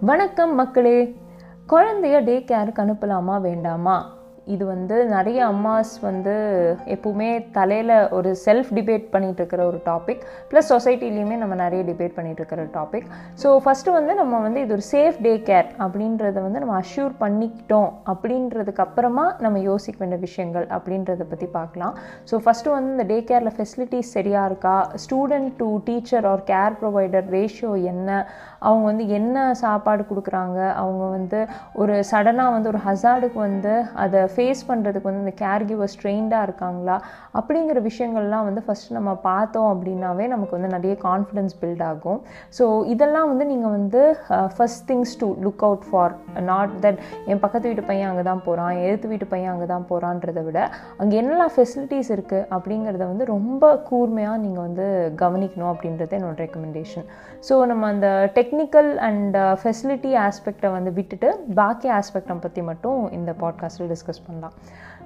வணக்கம் மக்களே. குழந்தைய டே கேருக்கு அனுப்பலாமா வேண்டாமா? இது வந்து நிறைய அம்மாஸ் வந்து எப்பவுமே தலையில் ஒரு செல்ஃப் டிபேட் பண்ணிகிட்டு இருக்கிற ஒரு டாபிக் ப்ளஸ் சொசைட்டிலையுமே நம்ம நிறைய டிபேட் பண்ணிகிட்டு இருக்கிற டாபிக் ஸோ ஃபஸ்ட்டு வந்து நம்ம வந்து இது ஒரு சேஃப் டே கேர் அப்படின்றத வந்து நம்ம அஷ்யூர் பண்ணிக்கிட்டோம். அப்படின்றதுக்கு அப்புறமா நம்ம யோசிக்க வேண்டிய விஷயங்கள் அப்படின்றத பற்றி பார்க்கலாம். ஸோ ஃபஸ்ட்டு வந்து இந்த டே கேரில் ஃபெசிலிட்டிஸ் சரியாக இருக்கா? Student to teacher or care provider ratio என்ன? அவங்க வந்து என்ன சாப்பாடு கொடுக்குறாங்க? அவங்க வந்து ஒரு சடனாக வந்து ஒரு ஹசார்டுக்கு வந்து அதை ஃபேஸ் பண்ணுறதுக்கு வந்து இந்த கேர் கிவர் ஸ்ட்ரெயின்டாக இருக்காங்களா? அப்படிங்கிற விஷயங்கள்லாம் வந்து ஃபஸ்ட்டு நம்ம பார்த்தோம் அப்படின்னாவே நமக்கு வந்து நிறைய கான்ஃபிடென்ஸ் பில்ட் ஆகும். ஸோ இதெல்லாம் வந்து நீங்கள் வந்து first things to look out for not that என் பக்கத்து வீட்டு பையன் அங்கே தான் போகிறான் எழுத்து வீட்டு பையன் அங்கே தான் போகிறான்றதை விட அங்கே என்னெல்லாம் ஃபெசிலிட்டிஸ் இருக்குது அப்படிங்கிறத வந்து ரொம்ப கூர்மையாக நீங்கள் வந்து கவனிக்கணும் அப்படின்றது என்னோட ரெக்கமெண்டேஷன் ஸோ நம்ம அந்த டெக்னிக்கல் அண்ட் ஃபெசிலிட்டி ஆஸ்பெக்டை வந்து விட்டுட்டு பாக்கி ஆஸ்பெக்டை பற்றி மட்டும் இந்த பாட்காஸ்ட்டில் டிஸ்கஸ் பண்ணலாம்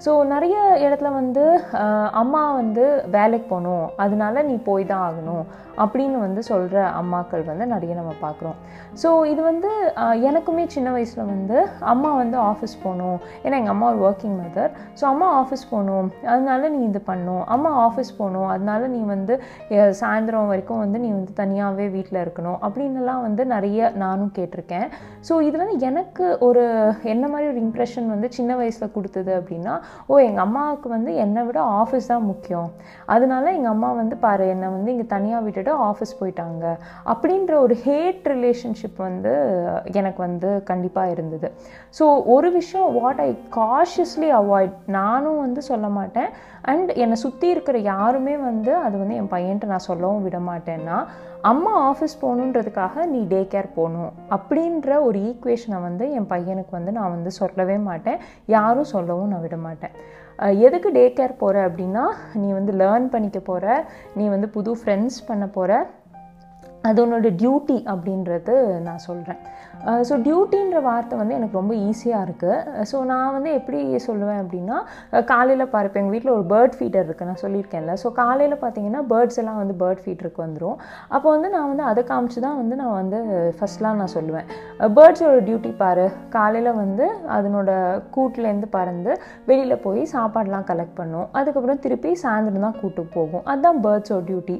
ஸோ நிறைய இடத்துல வந்து அம்மா வந்து வேலைக்கு போகணும். அதனால நீ போய் தான் ஆகணும் அப்படின்னு வந்து சொல்கிற அம்மாக்கள் வந்து நிறைய நம்ம பார்க்குறோம். ஸோ இது வந்து எனக்குமே சின்ன வயசில் வந்து அம்மா வந்து ஆஃபீஸ் போகணும். ஏன்னா எங்கள் அம்மா ஒரு ஒர்க்கிங் மதர் ஸோ அம்மா ஆஃபீஸ் போகணும். அதனால நீ இது பண்ணும். அம்மா ஆஃபீஸ் போகணும். அதனால நீ வந்து சாயந்தரம் வரைக்கும் வந்து நீ வந்து தனியாகவே வீட்டில் இருக்கணும் அப்படின்னுலாம் வந்து நிறைய நானும் கேட்டிருக்கேன். ஸோ இது வந்து எனக்கு ஒரு என்ன மாதிரி ஒரு இம்ப்ரெஷன் வந்து சின்ன வயசில் கொடுத்தது அப்படின்னா ஓ எங்கள் அம்மாவுக்கு வந்து என்னை விட ஆஃபீஸ் தான் முக்கியம். அதனால எங்கள் அம்மா வந்து பாரு என்னை வந்து இங்கே தனியாக விட்டுட்டு ஆஃபீஸ் போயிட்டாங்க. அப்படின்ற ஒரு ஹேட் ரிலேஷன்ஷிப் வந்து எனக்கு வந்து கண்டிப்பாக இருந்தது. ஸோ ஒரு விஷயம் வாட் ஐ காஷியஸ்லி அவாய்ட் நானும் வந்து சொல்ல மாட்டேன். அண்ட் என்னை சுற்றி இருக்கிற யாருமே வந்து அது வந்து என் பையன்ட்டு நான் சொல்லவும் விட மாட்டேன்னா அம்மா ஆஃபீஸ் போகணுன்றதுக்காக நீ டே கேர் போகணும் அப்படின்ற ஒரு ஈக்குவேஷனை வந்து என் பையனுக்கு வந்து நான் வந்து சொல்லவே மாட்டேன். யாரும் சொல்லவும் நான் விட மாட்டேன். எதுக்கு டே கேர் போகிற அப்படின்னா நீ வந்து லேர்ன் பண்ணிக்க போகிற நீ வந்து புது ஃப்ரெண்ட்ஸ் பண்ண போகிற அது உன்னோட டியூட்டி அப்படின்றது நான் சொல்கிறேன் ஸோ டியூட்டின்ற வார்த்தை வந்து எனக்கு ரொம்ப ஈஸியாக இருக்குது ஸோ நான் வந்து எப்படி சொல்லுவேன் அப்படின்னா காலையில் பார்ப்பேன் எங்கள் வீட்டில் ஒரு பேர்ட் ஃபீடர் இருக்குது நான் சொல்லியிருக்கேன்ல. ஸோ காலையில் பார்த்தீங்கன்னா பேர்ட்ஸ் எல்லாம் வந்து பேர்ட் ஃபீடருக்கு வந்துடும் அப்போ வந்து நான் வந்து அதை காமிச்சு தான் வந்து நான் வந்து ஃபஸ்ட்லாம் நான் சொல்லுவேன். பேர்ட்ஸோட டியூட்டி பாரு காலையில் வந்து அதனோட கூட்டிலேருந்து பறந்து வெளியில் போய் சாப்பாடெலாம் கலெக்ட் பண்ணும். அதுக்கப்புறம் திருப்பி சாயந்தரம் தான் கூட்டுக்கு போகும். அதுதான் பேர்ட்ஸோட டியூட்டி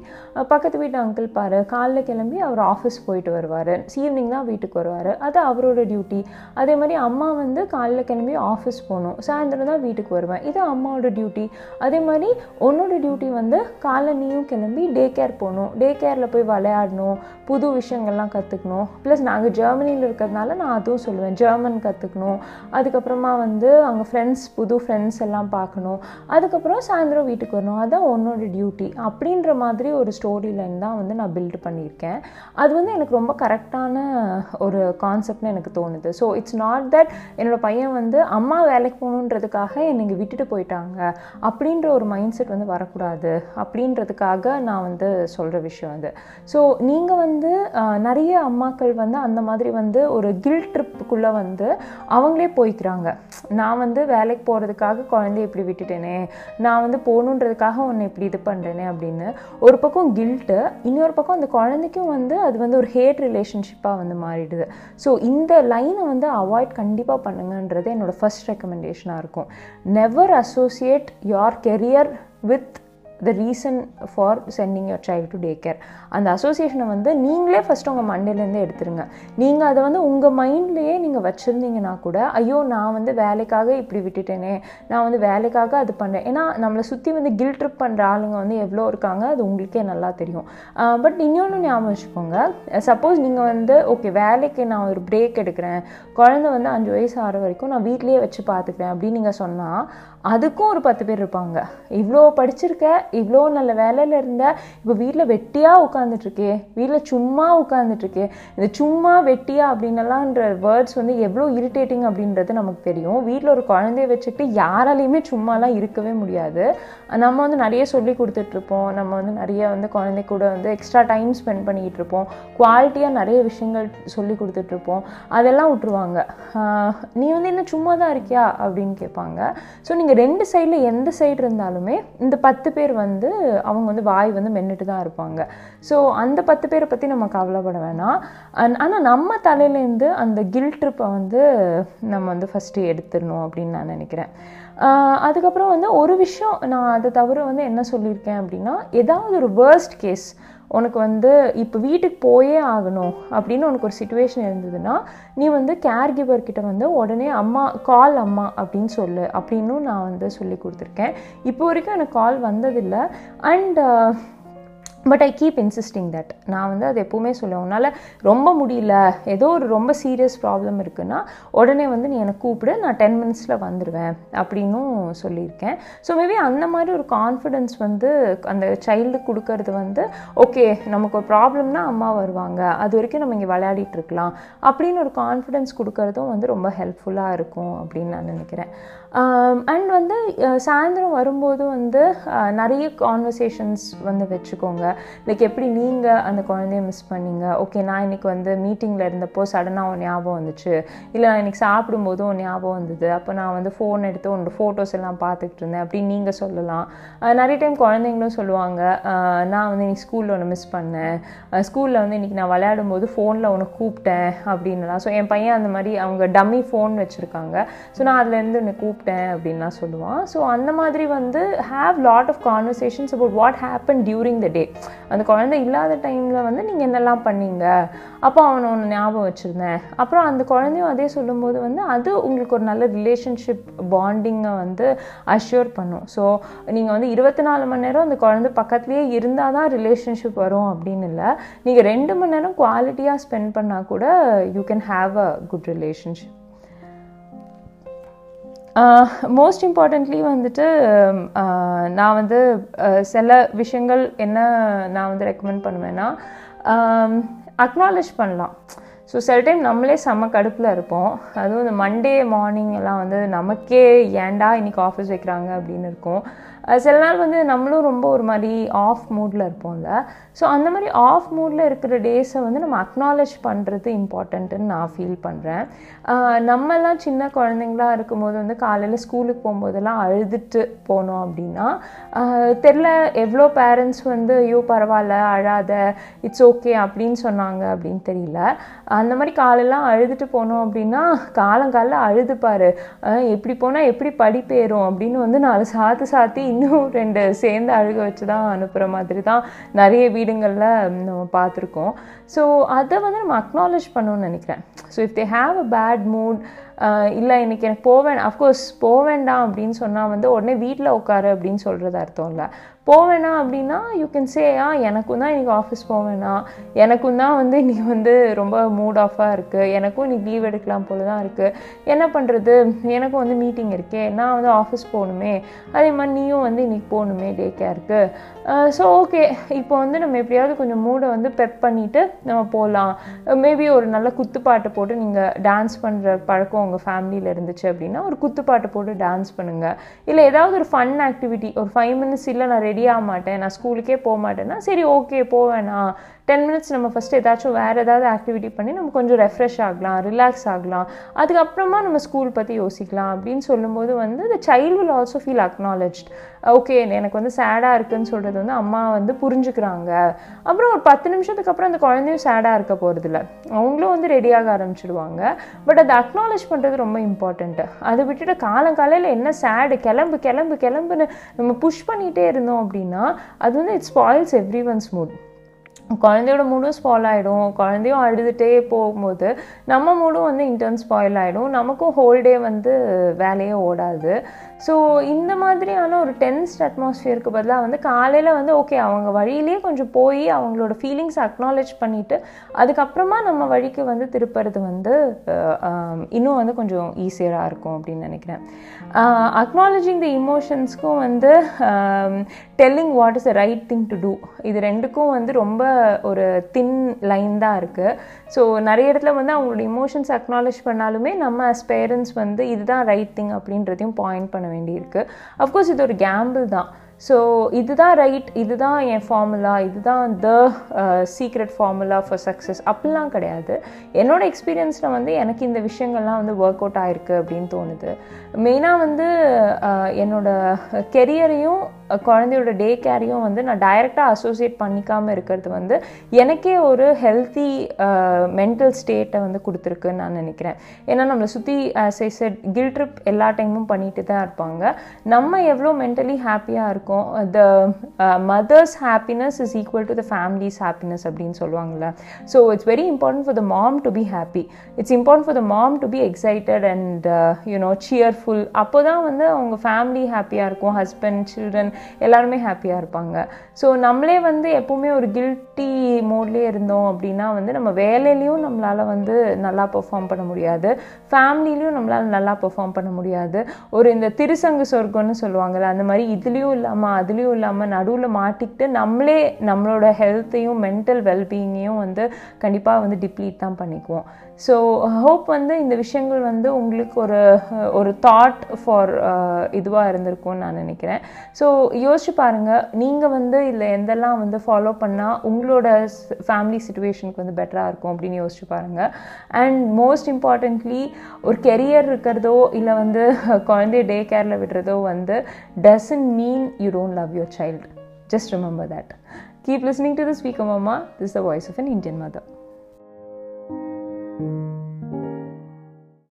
பக்கத்து வீட்டு அங்கிள் பாரு காலைல கிளம்பி அவர் ஆஃபீஸ் போயிட்டு வருவார். ஈவினிங் தான் வீட்டுக்கு வருவார். அது அவரோட டியூட்டி அதே மாதிரி அம்மா வந்து காலைல கிளம்பி ஆஃபீஸ் போகணும். சாயந்தரம் தான் வீட்டுக்கு வருவேன். இது அம்மாவோட டியூட்டி அதே மாதிரி உன்னோட டியூட்டி வந்து காலை நீயும் கிளம்பி டே கேர் போகணும். டே கேரில் போய் விளையாடணும். புது விஷயங்கள்லாம் கற்றுக்கணும் ப்ளஸ் நாங்கள் ஜெர்மனியில் இருக்கிறதுனால நான் அதுவும் சொல்லுவேன். ஜெர்மன் கற்றுக்கணும் அதுக்கப்புறமா வந்து அங்கே ஃப்ரெண்ட்ஸ் புது ஃப்ரெண்ட்ஸ் எல்லாம் பார்க்கணும். அதுக்கப்புறம் சாயந்தரம் வீட்டுக்கு வரணும். அதுதான் உன்னோட டியூட்டி அப்படின்ற மாதிரி ஒரு ஸ்டோரி லைன் தான் வந்து நான் பில்ட் பண்ணியிருக்கேன். அது வந்து எனக்கு ரொம்ப கரெக்டான ஒரு கான்செப்ட்னு எனக்கு தோணுது. ஸோ இட்ஸ் நாட் தட் என்னோடய பையன் வந்து அம்மா வேலைக்கு போகணுன்றதுக்காக என்னை இங்கே விட்டுட்டு போயிட்டாங்க. அப்படின்ற ஒரு மைண்ட் செட் வந்து வரக்கூடாது. அப்படின்றதுக்காக நான் வந்து சொல்கிற விஷயம் அது. ஸோ நீங்கள் வந்து நிறைய அம்மாக்கள் வந்து அந்த மாதிரி வந்து ஒரு கில் ட்ரிப்புக்குள்ளே வந்து அவங்களே போய்க்கிறாங்க. நான் வந்து வேலைக்கு போகிறதுக்காக குழந்தைய இப்படி விட்டுட்டேனே நான் வந்து போகணுன்றதுக்காக உன்னை இப்படி இது பண்ணுறேனே அப்படின்னு ஒரு பக்கம் கில்ட்டு இன்னொரு பக்கம் அந்த குழந்தைக்கும் வந்து அது வந்து ஒரு ஹேட் ரிலேஷன்ஷிப்பாக வந்து மாறிடுது. ஸோ இந்த லைனை வந்து அவாய்ட் கண்டிப்பாக பண்ணுங்கன்றது என்னோடய ஃபஸ்ட் ரெக்கமெண்டேஷனாக இருக்கும். Never associate your career with the reason for sending your child to day care அந்த அசோசியேஷனை வந்து நீங்களே ஃபஸ்ட்டு உங்கள் மண்டேலேருந்து எடுத்துருங்க. நீங்கள் அதை வந்து உங்கள் மைண்ட்லேயே நீங்கள் வச்சுருந்தீங்கன்னா கூட ஐயோ நான் வந்து வேலைக்காக இப்படி விட்டுட்டேனே நான் வந்து வேலைக்காக அது பண்ணேன். ஏன்னா நம்மளை சுற்றி வந்து கில் ட்ரிப் பண்ணுற ஆளுங்க வந்து எவ்வளோ இருக்காங்க அது உங்களுக்கே நல்லா தெரியும். பட் இன்னொன்று ஞாபகம் வச்சுக்கோங்க. சப்போஸ் நீங்கள் வந்து ஓகே வேலைக்கு நான் ஒரு பிரேக் எடுக்கிறேன். குழந்தை வந்து அஞ்சு வயசு ஆகிற வரைக்கும் நான் வீட்லேயே வச்சு பார்த்துக்கிறேன் அப்படின்னு நீங்கள் சொன்னால் அதுக்கும் ஒரு பத்து பேர் இருப்பாங்க. இவ்வளோ படிச்சிருக்க இவ்வளோ நல்ல வேலையில் இருந்த இப்போ வீட்டில் வெட்டியாக உட்காந்துட்ருக்கே வீட்டில் சும்மா உட்காந்துட்ருக்கே இந்த சும்மா வெட்டியா அப்படின்னலான்ற வேர்ட்ஸ் வந்து எவ்வளோ இரிட்டேட்டிங் அப்படின்றது நமக்கு தெரியும். வீட்டில் ஒரு குழந்தைய வச்சுக்கிட்டு யாராலையுமே சும்மாலாம் இருக்கவே முடியாது. நம்ம வந்து நிறைய சொல்லி கொடுத்துட்ருப்போம். நம்ம வந்து நிறைய வந்து குழந்தை கூட வந்து எக்ஸ்ட்ரா டைம் ஸ்பெண்ட் பண்ணிக்கிட்டு இருப்போம் குவாலிட்டியாக நிறைய விஷயங்கள் சொல்லி கொடுத்துட்ருப்போம். அதெல்லாம் விட்டுருவாங்க. நீ வந்து என்ன சும்மா தான் இருக்கியா? அப்படின்னு கேட்பாங்க. ஸோ நீங்கள் ரெண்டு சைடில் எந்த சைடு இருந்தாலுமே இந்த பத்து பேர் வந்து அவங்க வந்து வாய் வந்து மென்னுட்டு தான் இருப்பாங்க. ஸோ அந்த பத்து பேரை பற்றி நம்ம கவலைப்பட வேணாம். ஆனால் நம்ம தலையிலேருந்து அந்த கில் ட்ரிப்பை வந்து நம்ம வந்து ஃபஸ்ட்டு எடுத்துடணும் அப்படின்னு நான் நினைக்கிறேன். அதுக்கப்புறம் வந்து ஒரு விஷயம் நான் அதை தவிர வந்து என்ன சொல்லியிருக்கேன் அப்படின்னா ஏதாவது ஒரு வேர்ஸ்ட் கேஸ் உனக்கு வந்து இப்போ வீட்டுக்கு போயே ஆகணும் அப்படின்னு உனக்கு ஒரு சுச்சுவேஷன் இருந்ததுன்னா நீ வந்து கேர் கிவர் கிட்ட வந்து உடனே அம்மா கால் அம்மா அப்படின்னு சொல்லு அப்படின்னும் நான் வந்து சொல்லி கொடுத்துருக்கேன். இப்போ வரைக்கும் எனக்கு கால் வந்ததில்லை. And but I keep insisting that நான் வந்து அது எப்போவுமே சொல்லுவேன். உன்னால் ரொம்ப முடியல. ஏதோ ஒரு ரொம்ப சீரியஸ் ப்ராப்ளம் இருக்குன்னா உடனே வந்து நீ எனக்கு கூப்பிடு நான் டென் மினிட்ஸில் வந்துடுவேன் அப்படின்னும் சொல்லியிருக்கேன். ஸோ மேபி அந்த மாதிரி ஒரு கான்ஃபிடென்ஸ் வந்து அந்த சைல்டு கொடுக்கறது வந்து ஓகே நமக்கு ஒரு ப்ராப்ளம்னா அம்மா வருவாங்க. அது வரைக்கும் நம்ம இங்கே விளையாடிட்டு இருக்கலாம். அப்படின்னு ஒரு கான்ஃபிடென்ஸ் கொடுக்கறதும் வந்து ரொம்ப ஹெல்ப்ஃபுல்லாக இருக்கும் அப்படின்னு நான் நினைக்கிறேன். Um, அண்ட் வந்து சாயந்தரம் வரும்போது வந்து நிறைய கான்வர்சேஷன்ஸ் வந்து வச்சுக்கோங்க. லைக் எப்படி நீங்கள் அந்த குழந்தைய மிஸ் பண்ணீங்க? ஓகே நான் இன்னைக்கு வந்து மீட்டிங்கில் இருந்தப்போ சடனாக ஒரு ஞாபகம் வந்துச்சு. இல்லை நான் இன்னைக்கு சாப்பிடும்போது ஒரு ஞாபகம் வந்தது. அப்போ நான் வந்து ஃபோன் எடுத்து உன்னோட ஃபோட்டோஸ் எல்லாம் பார்த்துக்கிட்டு இருந்தேன் அப்படின்னு நீங்கள் சொல்லலாம். நிறைய டைம் குழந்தைங்களும் சொல்லுவாங்க நான் வந்து இன்னைக்கு ஸ்கூலில் ஒன்று மிஸ் பண்ணேன். ஸ்கூலில் வந்து இன்னைக்கு நான் விளையாடும் போது ஃபோனில் ஒன்று கூப்பிட்டேன் அப்படின்னுலாம் ஸோ என் பையன் அந்த மாதிரி அவங்க டம்மி ஃபோன் வச்சுருக்காங்க. ஸோ நான் அதுலேருந்து ஒன்று கூப்பிட்டேன். அப்படின்லாம் சொல்லுவான். ஸோ அந்த மாதிரி வந்து have lot of conversations about what happen during the day அந்த குழந்தை இல்லாத டைமில் வந்து நீங்கள் என்னெல்லாம் பண்ணீங்க? அப்போ அவனை ஒன்று ஞாபகம் வச்சுருந்தேன். அப்புறம் அந்த குழந்தையும் அதே சொல்லும்போது வந்து அது உங்களுக்கு ஒரு நல்ல ரிலேஷன்ஷிப் பாண்டிங்கை வந்து அஷ்யூர் பண்ணும். ஸோ நீங்கள் வந்து இருபத்தி நாலு மணி நேரம் அந்த குழந்தை பக்கத்துலேயே இருந்தால் தான் ரிலேஷன்ஷிப் வரும் அப்படின்னு இல்லை. நீங்கள் ரெண்டு மணி நேரம் குவாலிட்டியாக ஸ்பெண்ட் பண்ணால் கூட you can have a good relationship most importantly வந்துட்டு நான் வந்து சில விஷயங்கள் என்ன நான் வந்து ரெக்கமெண்ட் பண்ணுவேன்னா அக்னாலேஜ் பண்ணலாம். ஸோ சில டைம் நம்மளே செம்ம கடுப்பில் இருப்போம். அதுவும் இந்த மண்டே மார்னிங் எல்லாம் வந்து நமக்கே ஏன்டா இன்றைக்கி ஆஃபீஸ் வைக்கிறாங்க அப்படின்னு இருக்கும். சில நாள் வந்து நம்மளும் ரொம்ப ஒரு மாதிரி ஆஃப் மூடில் இருப்போம்ல. ஸோ அந்த மாதிரி ஆஃப் மூடில் இருக்கிற டேஸை வந்து நம்ம அக்னாலேஜ் பண்ணுறது இம்பார்ட்டண்ட்டுன்னு நான் ஃபீல் பண்ணுறேன் நம்மலாம் சின்ன குழந்தைங்களா இருக்கும்போது வந்து காலையில் ஸ்கூலுக்கு போகும்போதெல்லாம் அழுதுட்டு போனோம் அப்படின்னா தெரில எவ்வளோ பேரண்ட்ஸ் வந்து ஐயோ பரவாயில்ல அழாத இட்ஸ் ஓகே அப்படின்னு சொன்னாங்க அப்படின்னு தெரியல. அந்த மாதிரி காலெல்லாம் அழுதுட்டு போனோம் அப்படின்னா காலங்காலில் அழுது எப்படி போனால் எப்படி படிப்பேறும் அப்படின்னு வந்து நாலு சாத்து சாத்தி இன்னும் ரெண்டு சேர்ந்து அழுக வச்சு தான் அனுப்புகிற மாதிரி தான் நிறைய வீடுங்களில் நம்ம பார்த்துருக்கோம். ஸோ அதை வந்து நம்ம அக்னாலேஜ் பண்ணணும்னு நினைக்கிறேன். So if they have a bad mood இல்லை இன்றைக்கி எனக்கு போவேன் அஃப்கோர்ஸ் போவேண்டாம் அப்படின்னு சொன்னால் வந்து உடனே வீட்டில் உட்காரு அப்படின்னு சொல்கிறது அர்த்தம் இல்லை. போவேணா அப்படின்னா யூ கேன் சே ஆ எனக்கும் தான் இன்றைக்கி ஆஃபீஸ் போவேணா எனக்கும் தான் வந்து இன்றைக்கி வந்து ரொம்ப மூட் ஆஃபாக இருக்குது எனக்கும் இன்றைக்கி லீவ் எடுக்கலாம் போல தான் இருக்குது என்ன பண்ணுறது எனக்கும் வந்து மீட்டிங் இருக்கே. நான் வந்து ஆஃபீஸ் போகணுமே. அதே மாதிரி நீயும் வந்து இன்றைக்கி போகணுமே டே கேருக்கு ஸோ ஓகே இப்போ வந்து நம்ம எப்படியாவது கொஞ்சம் மூடை வந்து பெப் பண்ணிவிட்டு நம்ம போகலாம் மேபி ஒரு நல்ல குத்துப்பாட்டு போட்டு நீங்கள் டான்ஸ் பண்ணுற பழக்கம் உங்கள் ஃபேமிலியில் இருந்துச்சு அப்படின்னா ஒரு குத்துப்பாட்டு போட்டு டான்ஸ் பண்ணுங்கள் இல்லை ஏதாவது ஒரு ஃபன் ஆக்டிவிட்டி ஒரு ஃபைவ் மினிட்ஸ் இல்லை நான் ரெடி ஆக மாட்டேன் நான் ஸ்கூலுக்கே போக மாட்டேன்னா சரி ஓகே போவேண்ணா டென் மினிட்ஸ் நம்ம ஃபஸ்ட்டு ஏதாச்சும் வேறு ஏதாவது ஆக்டிவிட்டி பண்ணி நம்ம கொஞ்சம் ரெஃப்ரெஷ் ஆகலாம் ரிலாக்ஸ் ஆகலாம். அதுக்கப்புறமா நம்ம ஸ்கூல் பற்றி யோசிக்கலாம் அப்படின்னு சொல்லும்போது வந்து the child will also feel acknowledged okay எனக்கு வந்து சேடாக இருக்குன்னு சொல்கிறது வந்து அம்மா வந்து புரிஞ்சுக்கிறாங்க. அப்புறம் ஒரு பத்து நிமிஷத்துக்கு அப்புறம் அந்த குழந்தையும் சேடாக இருக்க போகிறதில்ல அவங்களும் வந்து ரெடியாக ஆரம்பிச்சிடுவாங்க பட் அதை அக்னாலேஜ் பண்ணுறது ரொம்ப இம்பார்ட்டண்ட்டு அதை விட்டுட்டு காலங்காலையில் என்ன சேடு கிளம்பு கிளம்பு கிளம்புன்னு நம்ம புஷ் பண்ணிகிட்டே இருந்தோம் அப்படின்னா அது வந்து it's spoils every one's mood குழந்தையோட மூடும் ஸ்பாயில் ஆகிடும் குழந்தையும் அழுதுகிட்டே போகும்போது நம்ம மூடும் வந்து இன்டர்ன் ஸ்பாயில் ஆகிடும் நமக்கும் ஹோல் டே வந்து வேலையே ஓடாது. ஸோ இந்த மாதிரியான ஒரு டென்ஸ்ட் அட்மாஸ்ஃபியருக்கு பதிலாக வந்து காலையில் வந்து ஓகே அவங்க வழியிலே கொஞ்சம் போய் அவங்களோட ஃபீலிங்ஸ் அக்னாலேஜ் பண்ணிவிட்டு அதுக்கப்புறமா நம்ம வழிக்கு வந்து திருப்புறது வந்து இன்னும் வந்து கொஞ்சம் ஈஸியராக இருக்கும் அப்படின்னு நினைக்கிறேன். அக்னாலஜிங் த இமோஷன்ஸ்க்கும் வந்து telling what is the right thing to do இது ரெண்டுக்கும் வந்து ரொம்ப ஒரு தின் லைன் தான் இருக்குது ஸோ நிறைய இடத்துல வந்து அவங்களோட இமோஷன்ஸ் அக்னாலேஜ் பண்ணாலுமே நம்ம அஸ் பேரண்ட்ஸ் வந்து இதுதான் ரைட் திங் அப்படின்றதையும் பாயிண்ட் பண்ண வேண்டியிருக்கு. அஃப்கோர்ஸ் இது ஒரு கேம்பிள் தான். ஸோ இதுதான் ரைட் இதுதான் என் ஃபார்முலா இதுதான் the secret formula for success அப்படிலாம் கிடையாது. என்னோடய எக்ஸ்பீரியன்ஸில் வந்து எனக்கு இந்த விஷயங்கள்லாம் வந்து ஒர்க் அவுட் ஆகிருக்கு அப்படின்னு தோணுது. மெயினாக வந்து uh, என்னோடய கெரியரையும் குழந்தையோட டே கேரையும் வந்து நான் டைரெக்டாக அசோசியேட் பண்ணிக்காமல் இருக்கிறது வந்து எனக்கே ஒரு ஹெல்த்தி மென்டல் ஸ்டேட்டை வந்து கொடுத்துருக்குன்னு நான் நினைக்கிறேன். ஏன்னா நம்மளை சுற்றி ஐ செட் கில் ட்ரிப் எல்லா டைமும் பண்ணிட்டு தான் இருப்பாங்க. நம்ம எவ்வளோ மென்டலி ஹாப்பியாக இருக்கோம் the mother's happiness is equal to the family's happiness அப்படின்னு சொல்லுவாங்கள்ல so it's very important for the mom to be happy it's important for the mom to be excited and you know cheerful அப்போ தான் வந்து அவங்க family ஹாப்பியாக இருக்கும் husband children எல்லாருமே ஹாப்பியாக இருப்பாங்க. ஸோ நம்மளே வந்து எப்போவுமே ஒரு கில்ட்டி மோட்லேயே இருந்தோம் அப்படின்னா வந்து நம்ம வேலையிலையும் நம்மளால் வந்து நல்லா பெர்ஃபார்ம் பண்ண முடியாது. ஃபேமிலிலையும் நம்மளால் நல்லா பெர்ஃபார்ம் பண்ண முடியாது. ஒரு இந்த திருசங்கு சொர்க்கம்னு சொல்லுவாங்கள்ல அந்த மாதிரி இதுலேயும் இல்லாமல் அதுலேயும் இல்லாமல் நடுவில் மாட்டிக்கிட்டு நம்மளே நம்மளோட ஹெல்த்தையும் மென்டல் வெல்பீயிங்கையும் வந்து கண்டிப்பாக வந்து டிப்ளீட் தான் பண்ணிக்குவோம். ஸோ ஹோப் uh, வந்து இந்த விஷயங்கள் வந்து உங்களுக்கு ஒரு ஒரு தாட் ஃபார் இதுவாக இருந்திருக்கும்னு நான் நினைக்கிறேன். ஸோ யோசிச்சு பாருங்கள் நீங்கள் வந்து இல்லை எந்தெல்லாம் வந்து ஃபாலோ பண்ணால் உங்களோட ஃபேமிலி சுச்சுவேஷனுக்கு வந்து பெட்டராக இருக்கும் அப்படின்னு யோசிச்சு பாருங்கள் அண்ட் மோஸ்ட் இம்பார்ட்டண்ட்லி ஒரு கெரியர் இருக்கிறதோ இல்லை வந்து குழந்தைய டே கேரில் விடுறதோ வந்து doesn't mean you don't love your child just remember that keep listening to the week அம்மா this the voice of an Indian mother